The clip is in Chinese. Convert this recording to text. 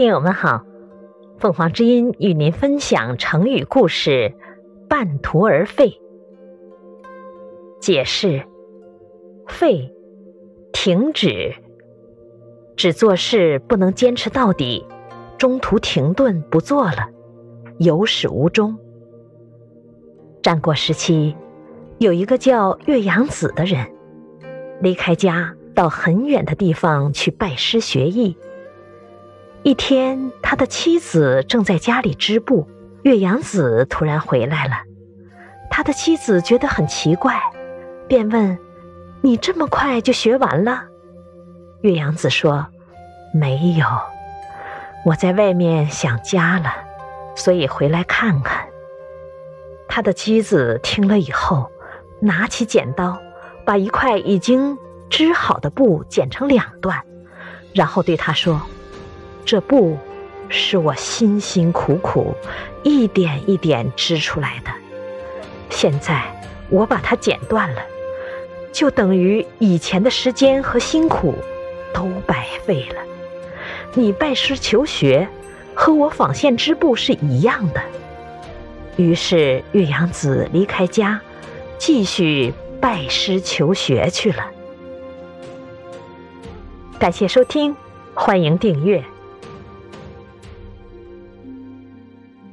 听友们好，凤凰之音与您分享成语故事“半途而废”。解释：废，停止，只做事不能坚持到底，中途停顿不做了，有始无终。战国时期，有一个叫岳阳子的人，离开家到很远的地方去拜师学艺。一天，他的妻子正在家里织布，岳阳子突然回来了。他的妻子觉得很奇怪，便问：“你这么快就学完了？”岳阳子说：“没有，我在外面想家了，所以回来看看。”他的妻子听了以后，拿起剪刀，把一块已经织好的布剪成两段，然后对他说。这布是我辛辛苦苦一点一点织出来的，现在我把它剪断了，就等于以前的时间和辛苦都白费了。你拜师求学，和我纺线织布是一样的。于是岳阳子离开家，继续拜师求学去了。感谢收听，欢迎订阅。